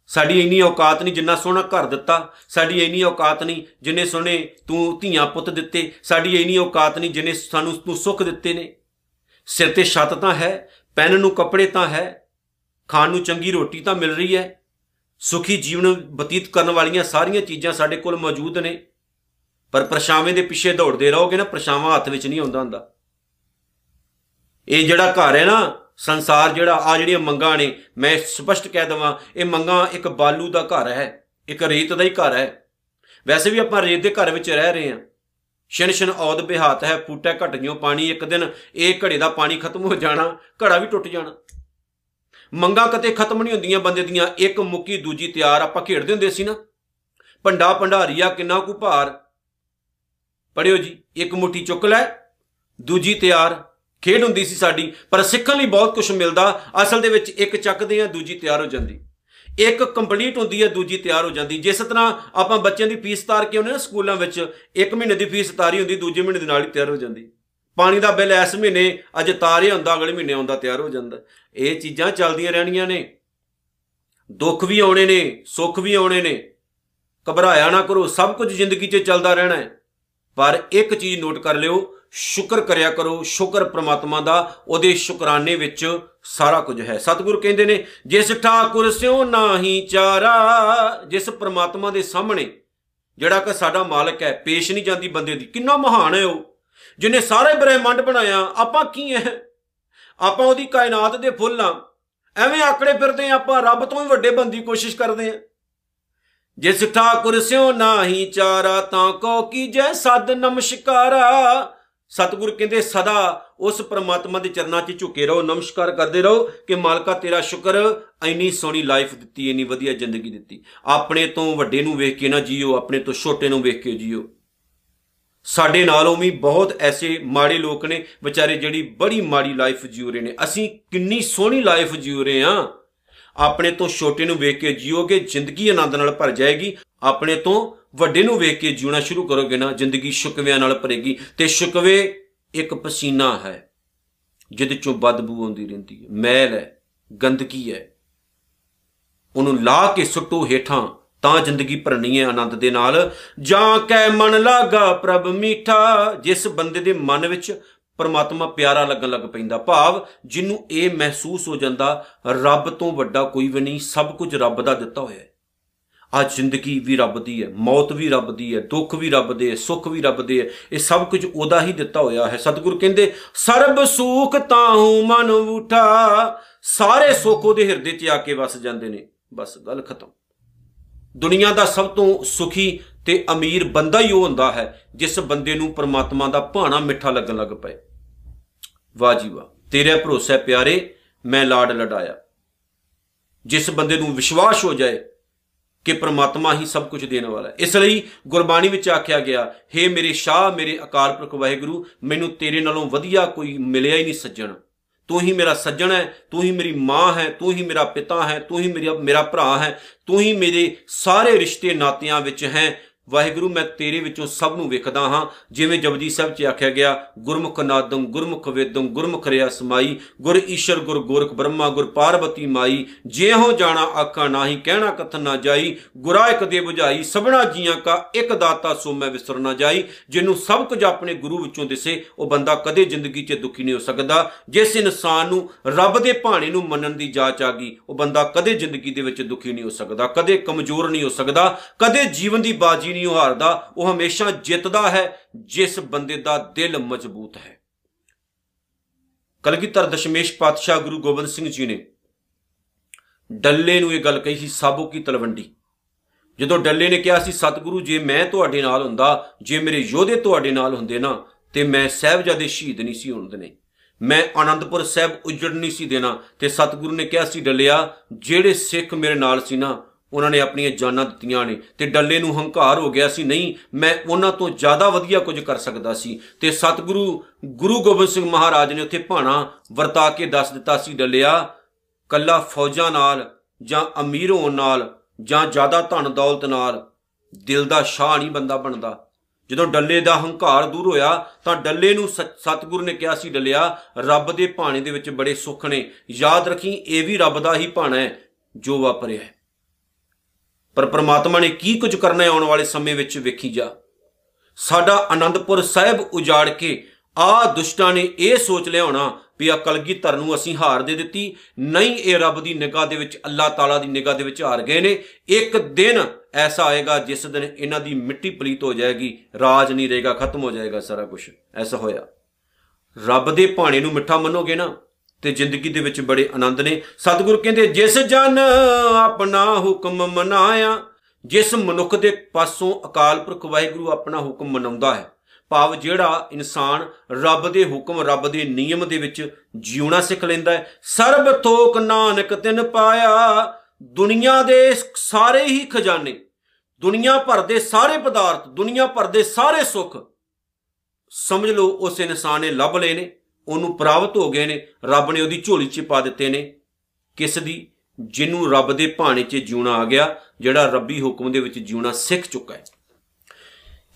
ਸਾਡੀ ਇੰਨੀ ਔਕਾਤ ਨਹੀਂ ਜਿੰਨਾ ਸੋਹਣਾ ਘਰ ਦਿੱਤਾ, ਸਾਡੀ ਇੰਨੀ ਔਕਾਤ ਨਹੀਂ ਜਿੰਨੇ ਸੋਹਣੇ ਤੂੰ ਧੀਆਂ ਪੁੱਤ ਦਿੱਤੇ, ਸਾਡੀ ਇੰਨੀ ਔਕਾਤ ਨਹੀਂ ਜਿੰਨੇ ਸਾਨੂੰ ਤੂੰ ਸੁੱਖ ਦਿੱਤੇ ਨੇ। ਸਿਰ ਤੇ ਛੱਤ ਤਾਂ ਹੈ, ਪੈਨ ਨੂੰ ਕੱਪੜੇ ਤਾਂ ਹੈ, ਖਾਣ ਨੂੰ ਚੰਗੀ ਰੋਟੀ ਤਾਂ ਮਿਲ ਰਹੀ ਹੈ, ਸੁਖੀ ਜੀਵਨ ਬਤੀਤ ਕਰਨ ਵਾਲੀਆਂ ਸਾਰੀਆਂ ਚੀਜ਼ਾਂ ਸਾਡੇ ਕੋਲ ਮੌਜੂਦ ਨੇ। ਪਰ ਪਰਛਾਵੇਂ ਦੇ ਪਿੱਛੇ ਦੌੜਦੇ ਰਹੋਗੇ ਨਾ, ਪਰਛਾਵਾਂ ਹੱਥ ਵਿੱਚ ਨਹੀਂ ਆਉਂਦਾ ਹੁੰਦਾ। ਇਹ ਜਿਹੜਾ ਘਰ ਹੈ ਨਾ ਸੰਸਾਰ ਜਿਹੜਾ ਆ ਜਿਹੜੀਆਂ ਮੰਗਾਂ ਨੇ, ਮੈਂ ਸਪਸ਼ਟ ਕਹਿ ਦਵਾਂ, ਇਹ ਮੰਗਾਂ ਇੱਕ ਬਾਲੂ ਦਾ ਘਰ ਹੈ, ਇੱਕ ਰੇਤ ਦਾ ਹੀ ਘਰ ਹੈ। ਵੈਸੇ ਵੀ ਆਪਾਂ ਰੇਤ ਦੇ ਘਰ ਵਿੱਚ ਰਹਿ ਰਹੇ ਹਾਂ। ਸ਼ਨ ਸ਼ਨ ਔਦ ਬਿਹਾਤ ਹੈ, ਫੂਟੈ ਘਟ ਜਿਉ ਪਾਣੀ, ਇੱਕ ਦਿਨ ਇਹ ਘੜੇ ਦਾ ਪਾਣੀ ਖਤਮ ਹੋ ਜਾਣਾ, ਘੜਾ ਵੀ ਟੁੱਟ ਜਾਣਾ। ਮੰਗਾ ਕਦੇ ਖਤਮ ਨਹੀਂ ਹੁੰਦੀਆਂ ਬੰਦੇ ਦੀਆਂ, ਇੱਕ ਮੁੱਕੀ ਦੂਜੀ ਤਿਆਰ, ਆਪਾਂ ਖੇਡਦੇ ਹੁੰਦੇ ਸੀ ਨਾ। ਪੰਡਾ ਭੰਡਾਰੀਆ ਕਿੰਨਾ ਕੁ ਭਾਰ। ਪੜਿਓ ਜੀ, ਇੱਕ ਮੁੱਠੀ ਚੁੱਕ ਲੈ, ਦੂਜੀ ਤਿਆਰ ਖੇਡ ਹੁੰਦੀ ਸੀ ਸਾਡੀ, ਪਰ ਸਿੱਖਣ ਲਈ ਬਹੁਤ ਕੁਝ ਮਿਲਦਾ, ਅਸਲ ਦੇ ਵਿੱਚ ਇੱਕ ਚੱਕਦੇ ਆ, ਦੂਜੀ ਤਿਆਰ ਹੋ ਜਾਂਦੀ। ਇੱਕ ਕੰਪਲੀਟ ਹੁੰਦੀ ਹੈ ਦੂਜੀ ਤਿਆਰ ਹੋ ਜਾਂਦੀ। ਜਿਸ ਤਰ੍ਹਾਂ ਆਪਾਂ ਬੱਚਿਆਂ ਦੀ ਫੀਸ ਤਾਰ ਕੇ ਉਹਨੇ ਨਾ ਸਕੂਲਾਂ ਵਿੱਚ, ਇੱਕ ਮਹੀਨੇ ਦੀ ਫੀਸ ਤਾਰੀ ਹੁੰਦੀ, ਦੂਜੇ ਮਹੀਨੇ ਦੇ ਨਾਲ ਹੀ ਤਿਆਰ ਹੋ ਜਾਂਦੀ। ਪਾਣੀ ਦਾ ਬਿੱਲ ਇਸ ਮਹੀਨੇ, ਅੱਜ ਤਾਰਿਆ ਹੁੰਦਾ ਅਗਲੇ ਮਹੀਨੇ ਆਉਂਦਾ, ਤਿਆਰ ਹੋ ਜਾਂਦਾ। ਇਹ ਚੀਜ਼ਾਂ ਚੱਲਦੀਆਂ ਰਹਿਣੀਆਂ ਨੇ। ਦੁੱਖ ਵੀ ਆਉਣੇ ਨੇ, ਸੁੱਖ ਵੀ ਆਉਣੇ ਨੇ। ਘਬਰਾਇਆ ਨਾ ਕਰੋ, ਸਭ ਕੁਝ ਜ਼ਿੰਦਗੀ 'ਚ ਚੱਲਦਾ ਰਹਿਣਾ ਹੈ। ਪਰ ਇੱਕ ਚੀਜ਼ ਨੋਟ ਕਰ ਲਿਓ, ਸ਼ੁਕਰ ਕਰਿਆ ਕਰੋ, ਸ਼ੁਕਰ ਪ੍ਰਮਾਤਮਾ ਦਾ, ਉਹਦੇ ਸ਼ੁਕਰਾਨੇ ਵਿੱਚ ਸਾਰਾ ਕੁਝ ਹੈ। ਸਤਿਗੁਰੂ ਕਹਿੰਦੇ ਨੇ, ਜਿਸ ਠਾਕੁਰ ਸਿਓ ਨਾਹੀ ਚਾਰਾ, ਜਿਸ ਪ੍ਰਮਾਤਮਾ ਦੇ ਸਾਹਮਣੇ ਜਿਹੜਾ ਕਿ ਸਾਡਾ ਮਾਲਕ ਹੈ, ਪੇਸ਼ ਨਹੀਂ ਜਾਂਦੀ ਬੰਦੇ ਦੀ। ਕਿੰਨਾ ਮਹਾਨ ਹੈ ਉਹ। ਜਿਨੇ ਸਾਰੇ ਬ੍ਰਹਿਮੰਡ ਬਣਾਇਆ, ਆਪਾਂ ਕੀ ਹੈ? ਆਪਾਂ ਉਹਦੀ ਕਾਇਨਾਤ ਦੇ ਫੁੱਲ ਆ ਐਵੇਂ ਆਕੜੇ ਫਿਰਦੇ ਆਪਾਂ ਰੱਬ ਤੋਂ ਵੀ ਵੱਡੇ ਬੰਦੀ ਕੋਸ਼ਿਸ਼ ਕਰਦੇ ਆ ਜਿਸ ਠਾਕੁਰ ਸਿਓ ਨਾਹੀ ਚਾਰਾ, ਤਾਂ ਕੋ ਕੀਜੈ ਸਦ ਨਮਸਕਾਰਾ। ਸਤਿਗੁਰ ਕਹਿੰਦੇ, ਸਦਾ ਉਸ ਪ੍ਰਮਾਤਮਾ ਦੇ ਚਰਨਾਂ 'ਚ ਝੁਕੇ ਰਹੋ, ਨਮਸਕਾਰ ਕਰਦੇ ਰਹੋ ਕਿ ਮਾਲਕਾ ਤੇਰਾ ਸ਼ੁਕਰ ਐਨੀ ਸੋਹਣੀ ਲਾਈਫ ਦਿੱਤੀ ਐਨੀ ਵਧੀਆ ਜ਼ਿੰਦਗੀ ਦਿੱਤੀ। ਆਪਣੇ ਤੋਂ ਵੱਡੇ ਨੂੰ ਵੇਖ ਕੇ ਨਾ ਜੀਓ, ਆਪਣੇ ਤੋਂ ਛੋਟੇ ਨੂੰ ਵੇਖ ਕੇ ਜੀਓ। ਸਾਡੇ ਨਾਲੋਂ ਵੀ ਬਹੁਤ ਐਸੇ ਮਾੜੇ ਲੋਕ ਨੇ ਵਿਚਾਰੇ ਜਿਹੜੀ ਬੜੀ ਮਾੜੀ ਲਾਈਫ ਜੀਉ ਰਹੇ ਨੇ। ਅਸੀਂ ਕਿੰਨੀ ਸੋਹਣੀ ਲਾਈਫ ਜੀਉ ਰਹੇ ਆ ਆਪਣੇ ਤੋਂ ਛੋਟੇ ਨੂੰ ਵੇਖ ਕੇ ਜੀਓਗੇ, ਜ਼ਿੰਦਗੀ ਆਨੰਦ ਨਾਲ ਭਰ ਜਾਏਗੀ। ਆਪਣੇ ਤੋਂ ਵੱਡੇ ਨੂੰ ਵੇਖ ਕੇ ਜਿਉਣਾ ਸ਼ੁਰੂ ਕਰੋਗੇ ਨਾ, ਜ਼ਿੰਦਗੀ ਸ਼ੁਕਵਿਆਂ ਨਾਲ ਭਰੇਗੀ। ਤੇ ਸ਼ੁਕਵੇ ਇੱਕ ਪਸੀਨਾ ਹੈ ਜਿਹਦੇ ਚੋਂ ਬਦਬੂ ਆਉਂਦੀ ਰਹਿੰਦੀ ਹੈ। ਮੈਲ ਹੈ, ਗੰਦਗੀ ਹੈ। ਉਹਨੂੰ ਲਾ ਕੇ ਸੁੱਟੋ ਹੇਠਾਂ, ਤਾਂ ਜ਼ਿੰਦਗੀ ਭਰਨੀ ਹੈ ਆਨੰਦ ਦੇ ਨਾਲ। ਜਾਂ ਕੈ ਮਨ ਲਾਗਾ ਪ੍ਰਭ ਮੀਠਾ, ਜਿਸ ਬੰਦੇ ਦੇ ਮਨ ਵਿੱਚ ਪਰਮਾਤਮਾ ਪਿਆਰਾ ਲੱਗਣ ਲੱਗ ਪੈਂਦਾ। ਭਾਵ ਜਿਹਨੂੰ ਇਹ ਮਹਿਸੂਸ ਹੋ ਜਾਂਦਾ, ਰੱਬ ਤੋਂ ਵੱਡਾ ਕੋਈ ਵੀ ਨਹੀਂ, ਸਭ ਕੁਝ ਰੱਬ ਦਾ ਦਿੱਤਾ ਹੋਇਆ ਹੈ। ਆ ਜ਼ਿੰਦਗੀ ਵੀ ਰੱਬ ਦੀ ਹੈ, ਮੌਤ ਵੀ ਰੱਬ ਦੀ ਹੈ, ਦੁੱਖ ਵੀ ਰੱਬ ਦੇ ਹੈ, ਸੁੱਖ ਵੀ ਰੱਬ ਦੇ ਹੈ, ਇਹ ਸਭ ਕੁਝ ਉਹਦਾ ਹੀ ਦਿੱਤਾ ਹੋਇਆ ਹੈ। ਸਤਿਗੁਰ ਕਹਿੰਦੇ, ਸਰਬ ਸੁਖ ਤਾਹੂ ਮਨ ਉਠਾ, ਸਾਰੇ ਸੁੱਖ ਉਹਦੇ ਹਿਰਦੇ 'ਚ ਆ ਕੇ ਵਸ ਜਾਂਦੇ ਨੇ। ਬਸ ਗੱਲ ਖਤਮ। ਦੁਨੀਆ ਦਾ ਸਭ ਤੋਂ ਸੁਖੀ ਤੇ ਅਮੀਰ ਬੰਦਾ ਹੀ ਉਹ ਹੁੰਦਾ ਹੈ ਜਿਸ ਬੰਦੇ ਨੂੰ ਪ੍ਰਮਾਤਮਾ ਦਾ ਭਾਣਾ ਮਿੱਠਾ ਲੱਗਣ ਲੱਗ ਪਏ। ਵਾਹ ਜੀ ਵਾਹ। ਤੇਰੇ ਭਰੋਸੇ ਪਿਆਰੇ, ਮੈਂ ਲਾਡ ਲਡਾਇਆ। ਜਿਸ ਬੰਦੇ ਨੂੰ ਵਿਸ਼ਵਾਸ ਹੋ ਜਾਏ ਕਿ ਪ੍ਰਮਾਤਮਾ ਹੀ ਸਭ ਕੁਝ ਦੇਣ ਵਾਲਾ ਹੈ। ਇਸ ਲਈ ਗੁਰਬਾਣੀ ਵਿੱਚ ਆਖਿਆ ਗਿਆ हे ਮੇਰੇ ਸ਼ਾਹ, ਮੇਰੇ ਅਕਾਲ ਪੁਰਖ ਵਾਹਿਗੁਰੂ, ਮੈਨੂੰ ਤੇਰੇ ਨਾਲੋਂ ਵਧੀਆ ਕੋਈ ਮਿਲਿਆ ਹੀ ਨਹੀਂ ਸੱਜਣ। ਤੂੰ ਹੀ ਮੇਰਾ ਸੱਜਣ ਹੈ, ਤੂੰ ਹੀ ਮੇਰੀ ਮਾਂ ਹੈ, ਤੂੰ ਹੀ ਮੇਰਾ ਪਿਤਾ ਹੈ, ਤੂੰ ਹੀ ਮੇਰਾ ਮੇਰਾ ਭਰਾ ਹੈ, ਤੂੰ ਹੀ ਮੇਰੇ ਸਾਰੇ ਰਿਸ਼ਤੇ ਨਾਤਿਆਂ ਵਿੱਚ ਹੈ ਵਾਹਿਗੁਰੂ, ਮੈਂ ਤੇਰੇ ਵਿੱਚੋਂ ਸਭ ਨੂੰ ਵੇਖਦਾ ਹਾਂ। ਜਿਵੇਂ ਜਪਜੀ ਸਾਹਿਬ 'ਚ ਆਖਿਆ ਗਿਆ, ਗੁਰਮੁਖ ਨਾਦੰ, ਗੁਰਮੁਖ ਵੇਦੰ, ਗੁਰਮੁਖ ਰਿਆ ਸਮਾਈ, ਗੁਰ ਈਸ਼ਰ, ਗੁਰ ਗੋਰਖ ਬ੍ਰਹਮਾ, ਗੁਰ ਪਾਰਵਤੀ ਮਾਈ। ਜਿਹੋ ਜਾਣਾ ਆਖਾ ਨਾਹੀ, ਕਹਿਣਾ ਕਥਨ ਨਾ ਜਾਈ। ਗੁਰਾ ਇੱਕ ਦੇ 부ਝਾਈ ਸਭਨਾ ਜੀਆਂ ਕਾ ਇੱਕ ਦਾਤਾ ਸੋ ਮੈਂ ਵਿਸਰ ਨਾ ਜਾਈ। ਜਿਹਨੂੰ ਸਭ ਕੁਝ ਆਪਣੇ ਗੁਰੂ ਵਿੱਚੋਂ ਦਿਸੇ, ਉਹ ਬੰਦਾ ਕਦੇ ਜ਼ਿੰਦਗੀ 'ਚ ਦੁਖੀ ਨਹੀਂ ਹੋ ਸਕਦਾ। ਜਿਸ ਇਨਸਾਨ ਨੂੰ ਰੱਬ ਦੇ ਭਾਣੇ ਨੂੰ ਮੰਨਣ ਦੀ ਜਾਚ ਆ ਗਈ, ਉਹ ਬੰਦਾ ਕਦੇ ਜ਼ਿੰਦਗੀ ਦੇ ਵਿੱਚ ਦੁਖੀ ਨਹੀਂ ਹੋ ਸਕਦਾ, ਕਦੇ ਕਮਜ਼ੋਰ ਨਹੀਂ ਹੋ ਸਕਦਾ, ਕਦੇ ਜੀਵਨ ਦੀ ਬਾਜੀ ਨਹੀਂ ਹਾਰਦਾ, ਉਹ ਹਮੇਸ਼ਾ ਜਿੱਤਦਾ ਹੈ, ਜਿਸ ਬੰਦੇ ਦਾ ਦਿਲ ਮਜ਼ਬੂਤ ਹੈ। ਕਲਗੀਧਰ ਦਸ਼ਮੇਸ਼ ਪਾਤਸ਼ਾਹ ਗੁਰੂ ਗੋਬਿੰਦ ਸਿੰਘ ਜੀ ਨੇ ਡੱਲੇ ਨੂੰ ਇਹ ਗੱਲ ਕਹੀ ਸੀ, ਸਾਬੋ ਕੀ ਤਲਵੰਡੀ? ਜਦੋਂ ਡੱਲੇ ਨੇ ਕਿਹਾ ਸੀ, ਸਤਿਗੁਰੂ, ਜੇ ਮੈਂ ਤੁਹਾਡੇ ਨਾਲ ਹੁੰਦਾ, ਜੇ ਮੇਰੇ ਯੋਧੇ ਤੁਹਾਡੇ ਨਾਲ ਹੁੰਦੇ ਨਾ, ਤੇ ਮੈਂ ਸਹਿਬਜ਼ਾਦੇ ਸ਼ਹੀਦ ਨਹੀਂ ਸੀ ਹੋਣ ਦੇਣੇ। ਮੈਂ ਆਨੰਦਪੁਰ ਸਾਹਿਬ ਉਜੜ ਨਹੀਂ ਸੀ ਦੇਣਾ, ਤੇ ਸਤਿਗੁਰੂ ਨੇ ਕਿਹਾ ਸੀ, ਡੱਲਿਆ, ਜਿਹੜੇ ਸਿੱਖ ਮੇਰੇ ਨਾਲ ਸੀ ਨਾ ਉਹਨਾਂ ਨੇ ਆਪਣੀਆਂ ਜਾਨਾਂ ਦਿੱਤੀਆਂ ਨੇ ਤੇ ਡੱਲੇ ਨੂੰ ਹੰਕਾਰ ਹੋ ਗਿਆ ਸੀ, ਨਹੀਂ, ਮੈਂ ਉਹਨਾਂ ਤੋਂ ਜ਼ਿਆਦਾ ਵਧੀਆ ਕੁਝ ਕਰ ਸਕਦਾ ਸੀ। ਤੇ ਸਤਿਗੁਰੂ, ਗੁਰੂ ਗੋਬਿੰਦ ਸਿੰਘ ਮਹਾਰਾਜ ਨੇ ਉੱਥੇ ਭਾਣਾ ਵਰਤਾ ਕੇ ਦੱਸ ਦਿੱਤਾ ਸੀ, ਡੱਲਿਆ, ਕੱਲਾ ਫੌਜਾਂ ਨਾਲ ਜਾਂ ਅਮੀਰ ਹੋਣ ਨਾਲ ਜਾਂ ਜ਼ਿਆਦਾ ਧਨ ਦੌਲਤ ਨਾਲ ਦਿਲ ਦਾ ਸ਼ਾਹ ਨਹੀਂ ਬੰਦਾ ਬਣਦਾ। ਜਦੋਂ ਡੱਲੇ ਦਾ ਹੰਕਾਰ ਦੂਰ ਹੋਇਆ ਤਾਂ ਡੱਲੇ ਨੂੰ ਸਤਿਗੁਰੂ ਨੇ ਕਿਹਾ ਸੀ, ਡੱਲਿਆ, ਰੱਬ ਦੇ ਭਾਣੇ ਦੇ ਵਿੱਚ ਬੜੇ ਸੁੱਖ ਨੇ। ਯਾਦ ਰੱਖੀ, ਇਹ ਵੀ ਰੱਬ ਦਾ ਹੀ ਭਾਣਾ ਹੈ ਜੋ ਵਾਪਰਿਆ ਹੈ। ਪਰ ਪ੍ਰਮਾਤਮਾ ਨੇ ਕੀ ਕੁਝ ਕਰਨਾ ਹੈ ਆਉਣ ਵਾਲੇ ਸਮੇਂ ਵਿੱਚ ਵੇਖੀ ਜਾ। ਸਾਡਾ ਆਨੰਦਪੁਰ ਸਾਹਿਬ ਉਜਾੜ ਕੇ ਆ ਦੁਸ਼ਟਾਂ ਨੇ ਇਹ ਸੋਚ ਲਿਆ ਹੋਣਾ ਵੀ ਆ ਕਲਗੀਧਰ ਨੂੰ ਅਸੀਂ ਹਾਰ ਦੇ ਦਿੱਤੀ। ਨਹੀਂ, ਇਹ ਰੱਬ ਦੀ ਨਿਗਾਹ ਦੇ ਵਿੱਚ, ਅੱਲਾਹ ਤਾਲਾ ਦੀ ਨਿਗਾਹ ਦੇ ਵਿੱਚ ਹਾਰ ਗਏ ਨੇ। ਇੱਕ ਦਿਨ ਐਸਾ ਆਏਗਾ ਜਿਸ ਦਿਨ ਇਹਨਾਂ ਦੀ ਮਿੱਟੀ ਪਲੀਤ ਹੋ ਜਾਏਗੀ, ਰਾਜ ਨਹੀਂ ਰਹੇਗਾ, ਖਤਮ ਹੋ ਜਾਏਗਾ ਸਾਰਾ ਕੁਝ ਐਸਾ ਹੋਇਆ। ਰੱਬ ਦੇ ਭਾਣੇ ਨੂੰ ਮਿੱਠਾ ਮੰਨੋਗੇ ਨਾ? ਤੇ ਜ਼ਿੰਦਗੀ ਦੇ ਵਿੱਚ ਬੜੇ ਆਨੰਦ ਨੇ। ਸਤਿਗੁਰ ਕਹਿੰਦੇ, ਜਿਸ ਜਨ ਆਪਣਾ ਹੁਕਮ ਮਨਾਇਆ, ਜਿਸ ਮਨੁੱਖ ਦੇ ਪਾਸੋਂ ਅਕਾਲ ਪੁਰਖ ਵਾਹਿਗੁਰੂ ਆਪਣਾ ਹੁਕਮ ਮਨਾਉਂਦਾ ਹੈ, ਭਾਵ ਜਿਹੜਾ ਇਨਸਾਨ ਰੱਬ ਦੇ ਹੁਕਮ, ਰੱਬ ਦੇ ਨਿਯਮ ਦੇ ਵਿੱਚ ਜਿਉਣਾ ਸਿੱਖ ਲੈਂਦਾ ਹੈ, ਸਰਬ ਥੋਕ ਨਾਨਕ ਤਿਨ ਪਾਇਆ, ਦੁਨੀਆ ਦੇ ਸਾਰੇ ਹੀ ਖਜ਼ਾਨੇ, ਦੁਨੀਆ ਭਰ ਦੇ ਸਾਰੇ ਪਦਾਰਥ, ਦੁਨੀਆ ਭਰ ਦੇ ਸਾਰੇ ਸੁੱਖ, ਸਮਝ ਲਓ ਉਸ ਇਨਸਾਨ ਨੇ ਲੱਭ ਲਏ ਨੇ। ਉਹਨੂੰ ਪ੍ਰਾਪਤ ਹੋ ਗਏ ਨੇ, ਰੱਬ ਨੇ ਉਹਦੀ ਝੋਲੀ 'ਚ ਪਾ ਦਿੱਤੇ ਨੇ। ਕਿਸ ਦੀ? ਜਿਹਨੂੰ ਰੱਬ ਦੇ ਭਾਣੇ 'ਚ ਜਿਉਣਾ ਆ ਗਿਆ, ਜਿਹੜਾ ਰੱਬੀ ਹੁਕਮ ਦੇ ਵਿੱਚ ਜਿਉਣਾ ਸਿੱਖ ਚੁੱਕਾ ਹੈ।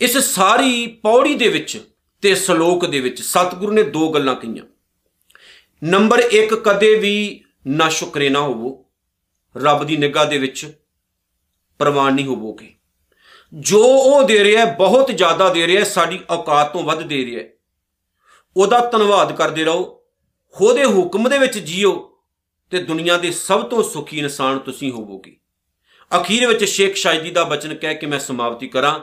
ਇਸ ਸਾਰੀ ਪੌੜੀ ਦੇ ਵਿੱਚ ਤੇ ਸ਼ਲੋਕ ਦੇ ਵਿੱਚ ਸਤਿਗੁਰੂ ਨੇ ਦੋ ਗੱਲਾਂ ਕਹੀਆਂ। ਨੰਬਰ 1 ਕਦੇ ਵੀ ਨਾ ਸ਼ੁਕਰੇ ਨਾ ਹੋਵੋ। ਰੱਬ ਦੀ ਨਿਗਾਹ ਦੇ ਵਿੱਚ ਪ੍ਰਵਾਨ ਨਹੀਂ ਹੋਵੋਗੇ। ਜੋ ਉਹ ਦੇ ਰਿਹਾ ਹੈ, ਬਹੁਤ ਜ਼ਿਆਦਾ ਦੇ ਰਿਹਾ ਹੈ, ਸਾਡੀ ਔਕਾਤ ਤੋਂ ਵੱਧ ਦੇ ਰਿਹਾ ਹੈ। ਉਹਦਾ ਧੰਨਵਾਦ ਕਰਦੇ ਰਹੋ। ਉਹਦੇ ਹੁਕਮ ਦੇ ਵਿੱਚ ਜੀਓ ਤੇ ਦੁਨੀਆ ਦੇ ਸਭ ਤੋਂ ਸੁਖੀ ਇਨਸਾਨ ਤੁਸੀਂ ਹੋਵੋਗੇ। ਅਖੀਰ ਵਿੱਚ ਸ਼ੇਖ ਸ਼ਾਇਦੀ ਦਾ ਬਚਨ ਕਹਿ ਕੇ ਮੈਂ ਸਮਾਪਤੀ ਕਰਾਂ।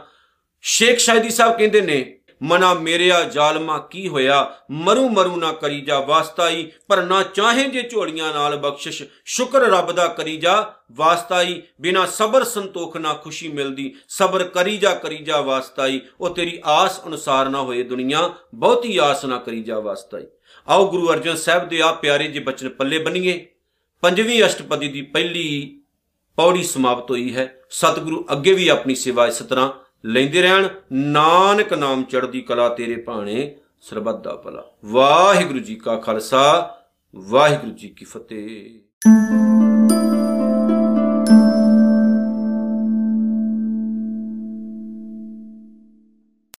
ਸ਼ੇਖ ਸ਼ਾਇਦੀ ਸਾਹਿਬ ਕਹਿੰਦੇ ਨੇ ਮਨਾ ਮੇਰਿਆ ਜ਼ਾਲਮਾ ਕੀ ਹੋਇਆ? ਮਰੂ ਮਰੂ ਨਾ ਕਰੀ ਜਾ ਵਾਸਤਾਈ, ਪਰ ਨਾ ਚਾਹੇ ਜੇ ਝੋਲੀਆਂ ਨਾਲ ਬਖਸ਼ਿਸ਼। ਸ਼ੁਕਰ ਰੱਬ ਦਾ ਕਰੀ ਜਾ ਵਾਸਤਾਈ, ਬਿਨਾ ਸਬਰ ਸੰਤੋਖ ਨਾ ਖੁਸ਼ੀ ਮਿਲਦੀ। ਸਬਰ ਕਰੀ ਜਾ ਕਰੀ ਜਾ ਵਾਸਤਾਈ, ਉਹ ਤੇਰੀ ਆਸ ਅਨੁਸਾਰ ਨਾ ਹੋਏ ਦੁਨੀਆ, ਬਹੁਤੀ ਆਸ ਨਾ ਕਰੀ ਜਾ ਵਾਸਤਾਈ। ਆਓ ਗੁਰੂ ਅਰਜਨ ਸਾਹਿਬ ਦੇ ਆ ਪਿਆਰੇ ਜੀ ਬਚਨ ਪੱਲੇ ਬੰਨੀਏ। ਪੰਜਵੀਂ ਅਸ਼ਟਪਦੀ ਦੀ ਪਹਿਲੀ ਪੌੜੀ ਸਮਾਪਤ ਹੋਈ ਹੈ। ਸਤਿਗੁਰੂ ਅੱਗੇ ਵੀ ਆਪਣੀ ਸੇਵਾ ਇਸ ਤਰ੍ਹਾਂ ਲੈਂਦੇ ਰਹਿਣ। ਨਾਨਕ ਨਾਮ ਚੜ੍ਹਦੀ ਕਲਾ ਤੇਰੇ ਭਾਣੇ, ਸਰਬੱਤ ਦਾ ਭਲਾ। ਵਾਹਿਗੁਰੂ ਜੀ ਕਾ ਖਾਲਸਾ, ਵਾਹਿਗੁਰੂ ਜੀ ਕੀ ਫਤਿਹ।